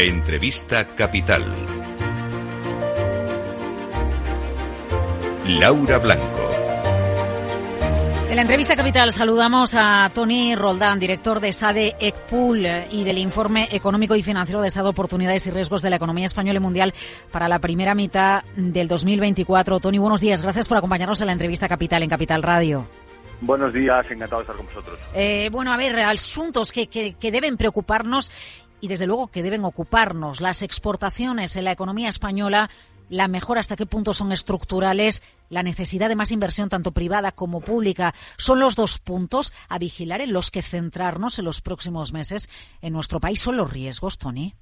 La entrevista capital. Laura Blanco. En la entrevista capital saludamos a Tony Roldán, director de SADE ECPUL y del informe económico y financiero de Estado, oportunidades y riesgos de la economía española y mundial para la primera mitad del 2024. Tony, buenos días. Gracias por acompañarnos en la entrevista capital en Capital Radio. Buenos días, encantado de estar con vosotros. Eh, bueno, a ver, asuntos que, que, que deben preocuparnos y desde luego que deben ocuparnos. Las exportaciones en la economía española la mejor hasta qué punto son estructurales, la necesidad de más inversión tanto privada como pública, son los dos puntos a vigilar en los que centrarnos en los próximos meses en nuestro país. ¿Son los riesgos, Tony?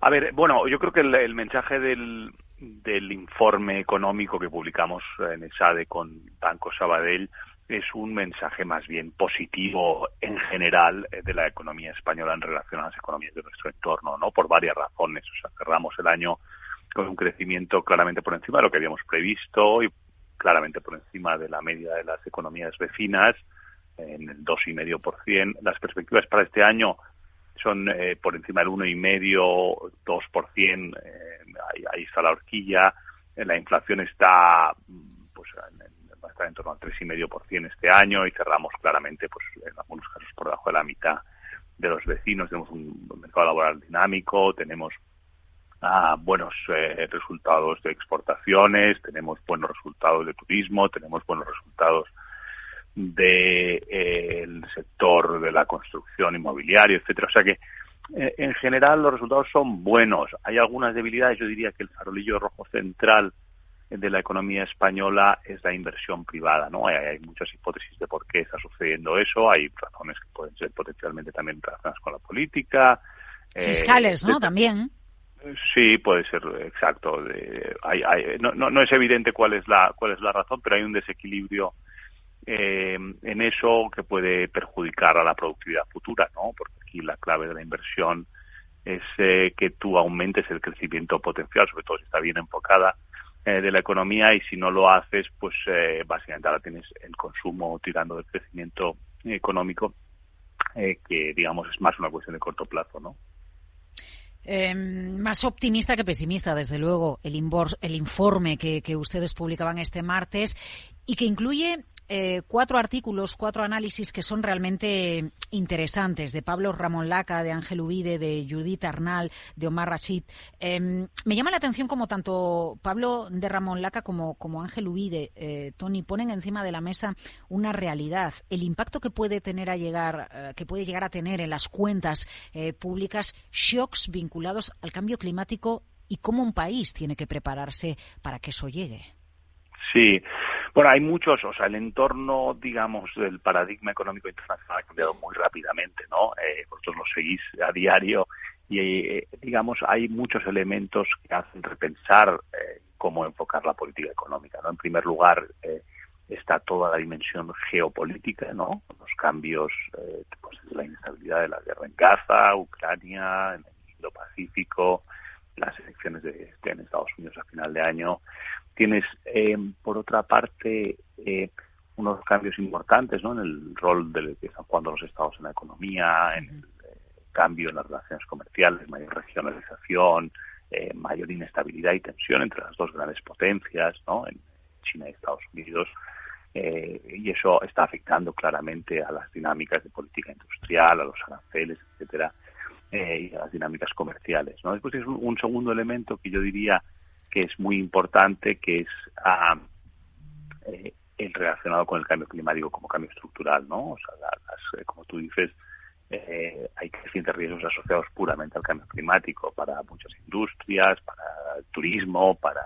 A ver, bueno, yo creo que el, el mensaje del, del, informe económico que publicamos en el SADE con Banco Sabadell es un mensaje más bien positivo en general de la economía española en relación a las economías de nuestro entorno, ¿no? Por varias razones. O sea, cerramos el año con un crecimiento claramente por encima de lo que habíamos previsto y claramente por encima de la media de las economías vecinas, en el 2,5%. Las perspectivas para este año son eh, por encima del 1,5%, 2%, eh, ahí, ahí está la horquilla. La inflación está pues va a en torno al 3,5% este año y cerramos claramente pues en algunos casos por debajo de la mitad de los vecinos. Tenemos un mercado laboral dinámico, tenemos a buenos eh, resultados de exportaciones, tenemos buenos resultados de turismo, tenemos buenos resultados del de, eh, sector de la construcción inmobiliaria, etcétera. O sea que eh, en general los resultados son buenos. Hay algunas debilidades. Yo diría que el farolillo rojo central de la economía española es la inversión privada, ¿no? Hay, hay, muchas hipótesis de por qué está sucediendo eso. Hay razones que pueden ser potencialmente también relacionadas con la política. Fiscales, ¿no? También. Sí, puede ser exacto. De, hay, hay, no, no, no, es evidente cuál es la cuál es la razón, pero hay un desequilibrio eh, en eso que puede perjudicar a la productividad futura, ¿no? Porque aquí la clave de la inversión es eh, que tú aumentes el crecimiento potencial, sobre todo si está bien enfocada eh, de la economía y si no lo haces, pues eh, básicamente ahora tienes el consumo tirando del crecimiento económico, eh, que digamos es más una cuestión de corto plazo, ¿no? Eh, más optimista que pesimista, desde luego, el, el informe que, que, ustedes publicaban este martes y que incluye eh, cuatro artículos, cuatro análisis que son realmente interesantes, de Pablo Ramón Laca, de Ángel Ubide, de Judith Arnal, de Omar Rashid. Eh, me llama la atención como tanto Pablo de Ramón Laca como, como Ángel Ubide, eh, Tony, ponen encima de la mesa una realidad, el impacto que puede tener a llegar, eh, que puede llegar a tener en las cuentas eh, públicas, shocks vinculados al cambio climático y cómo un país tiene que prepararse para que eso llegue. Sí, bueno, hay muchos, o sea, el entorno, digamos, del paradigma económico internacional ha cambiado muy rápidamente, ¿no? Eh, vosotros lo seguís a diario y, eh, digamos, hay muchos elementos que hacen repensar eh, cómo enfocar la política económica, ¿no? En primer lugar, eh, está toda la dimensión geopolítica, ¿no? Los cambios, eh, pues, la inestabilidad de la guerra en Gaza, Ucrania, en el Indo-Pacífico, las elecciones de, de, en Estados Unidos a final de año. Tienes, eh, por otra parte, eh, unos cambios importantes ¿no? en el rol del que están jugando los estados en la economía, en el eh, cambio en las relaciones comerciales, mayor regionalización, eh, mayor inestabilidad y tensión entre las dos grandes potencias, ¿no? en China y Estados Unidos. Eh, y eso está afectando claramente a las dinámicas de política industrial, a los aranceles, etcétera, eh, y a las dinámicas comerciales. ¿no? Después es un, un, segundo elemento que yo diría que es muy importante, que es uh, eh, el relacionado con el cambio climático como cambio estructural, ¿no? O sea, las, como tú dices, eh, hay crecientes riesgos asociados puramente al cambio climático para muchas industrias, para el turismo, para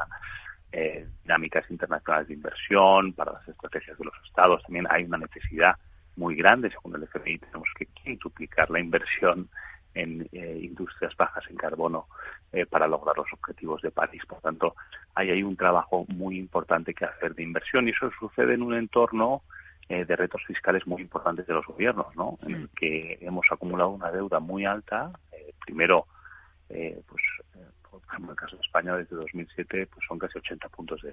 eh, dinámicas internacionales de inversión, para las estrategias de los estados. También hay una necesidad muy grande, según el FMI, tenemos que duplicar la inversión en eh, industrias bajas en carbono eh, para lograr los objetivos de París. Por tanto, hay ahí un trabajo muy importante que hacer de inversión y eso sucede en un entorno eh, de retos fiscales muy importantes de los gobiernos, ¿no? En el que hemos acumulado una deuda muy alta. Eh, primero, eh, pues, por ejemplo, en el caso de España, desde 2007, pues son casi 80 puntos de,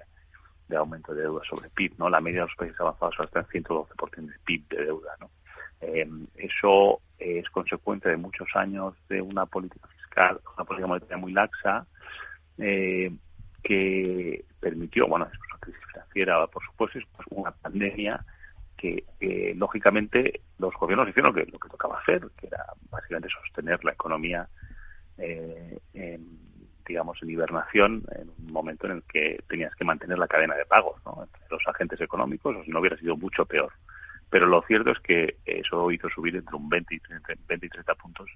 de aumento de deuda sobre PIB, ¿no? La media de los países avanzados está en 112% de PIB de deuda, ¿no? Eh, eso es consecuencia de muchos años de una política fiscal, una política monetaria muy laxa, eh, que permitió, bueno, después una crisis financiera, por supuesto, pues una pandemia que, lógicamente, los gobiernos hicieron lo que, tocaba hacer, que era básicamente sostener la economía eh, en, digamos, en hibernación en un momento en el que tenías que mantener la cadena de pagos entre los agentes económicos, o si no hubiera sido mucho peor. Pero lo cierto es que eso hizo subir entre un 20 y 30, 20 y 30 puntos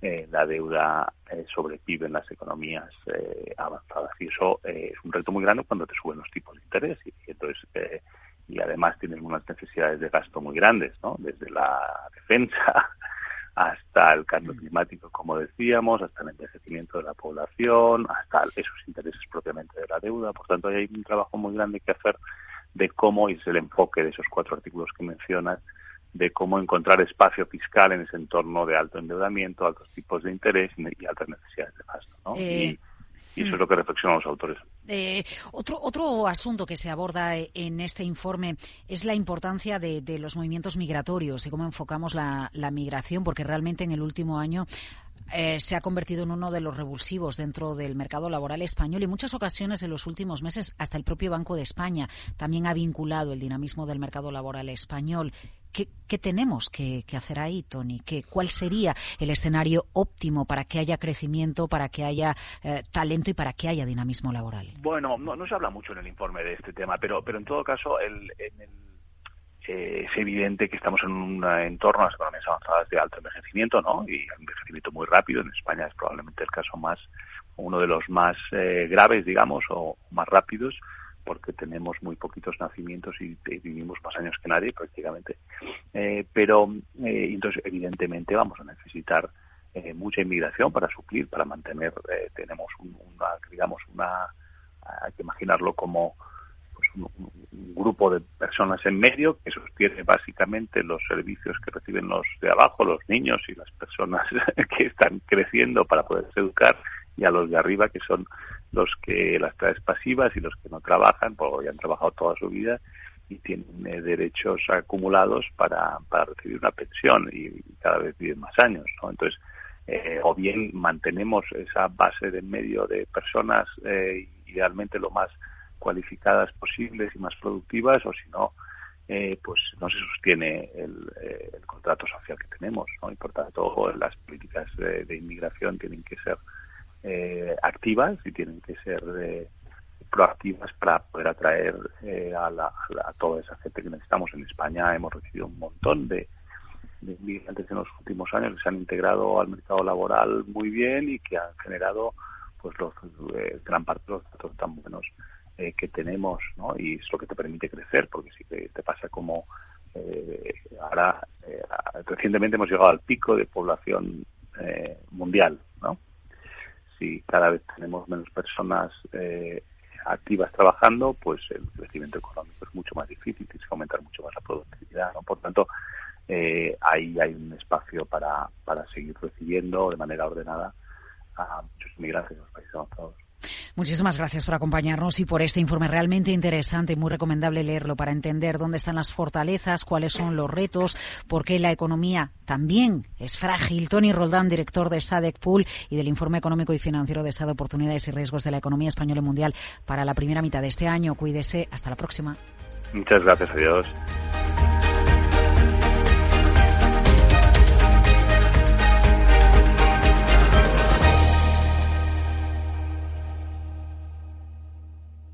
eh, la deuda eh, sobre PIB en las economías eh, avanzadas. Y eso eh, es un reto muy grande cuando te suben los tipos de interés. Y, entonces y además tienes unas necesidades de gasto muy grandes, ¿no? Desde la defensa hasta el cambio mm. climático, como decíamos, hasta el envejecimiento de la población, hasta esos intereses propiamente de la deuda. Por tanto, hay un trabajo muy grande que hacer de cómo, y es el enfoque de esos cuatro artículos que mencionas, de cómo encontrar espacio fiscal en ese entorno de alto endeudamiento, altos tipos de interés y altas necesidades de gasto. ¿no? Eh, y, eso es lo que reflexionan los autores. Eh, otro, otro asunto que se aborda en este informe es la importancia de, los movimientos migratorios y cómo enfocamos la, la migración, porque realmente en el último año eh, se ha convertido en uno de los revulsivos dentro del mercado laboral español y en muchas ocasiones en los últimos meses hasta el propio Banco de España también ha vinculado el dinamismo del mercado laboral español. ¿Qué, tenemos que, hacer ahí, Tony? ¿Qué, ¿Cuál sería el escenario óptimo para que haya crecimiento, para que haya eh, talento y para que haya dinamismo laboral? Bueno, no, se habla mucho en el informe de este tema, pero, pero en todo caso, el, en el eh, es evidente que estamos en un entorno, las economías avanzadas, de alto envejecimiento, ¿no? Y un envejecimiento muy rápido. En España es probablemente el caso más, uno de los más eh, graves, digamos, o más rápidos, porque tenemos muy poquitos nacimientos y, vivimos más años que nadie prácticamente. Eh, pero, entonces, evidentemente, vamos a necesitar mucha inmigración para suplir, para mantener, tenemos una, digamos, una, hay que imaginarlo como un, grupo de personas en medio que sostiene básicamente los servicios que reciben los de abajo, los niños y las personas que están creciendo para poderse educar, y a los de arriba que son los que las traes pasivas y los que no trabajan, porque han trabajado toda su vida y tienen eh, derechos acumulados para, para recibir una pensión y, cada vez viven más años. ¿no? Entonces, eh, o bien mantenemos esa base de medio de personas, eh, idealmente lo más cualificadas posibles y más productivas o si no, eh, pues no se sostiene el, eh, contrato social que tenemos. ¿no? Y por tanto, las políticas de, inmigración tienen que ser eh, activas y tienen que ser proactivas para poder atraer a, la, a, toda esa gente que necesitamos. En España hemos recibido un montón de, de inmigrantes en los últimos años que se han integrado al mercado laboral muy bien y que han generado pues los, gran parte de los datos tan buenos eh, que tenemos, ¿no? Y es lo que te permite crecer, porque si te, pasa como eh, ahora, eh, recientemente hemos llegado al pico de población mundial, ¿no? Si cada vez tenemos menos personas activas trabajando, pues el crecimiento económico es mucho más difícil, tienes que aumentar mucho más la productividad, ¿no? Por tanto, ahí hay un espacio para, para seguir recibiendo de manera ordenada a muchos inmigrantes en los países avanzados. Muchísimas gracias por acompañarnos y por este informe realmente interesante y muy recomendable leerlo para entender dónde están las fortalezas, cuáles son los retos, por qué la economía también es frágil. Tony Roldán, director de SADEC Pool y del Informe Económico y Financiero de Estado, Oportunidades y Riesgos de la Economía Española y Mundial para la primera mitad de este año. Cuídese. Hasta la próxima. Muchas gracias. Adiós.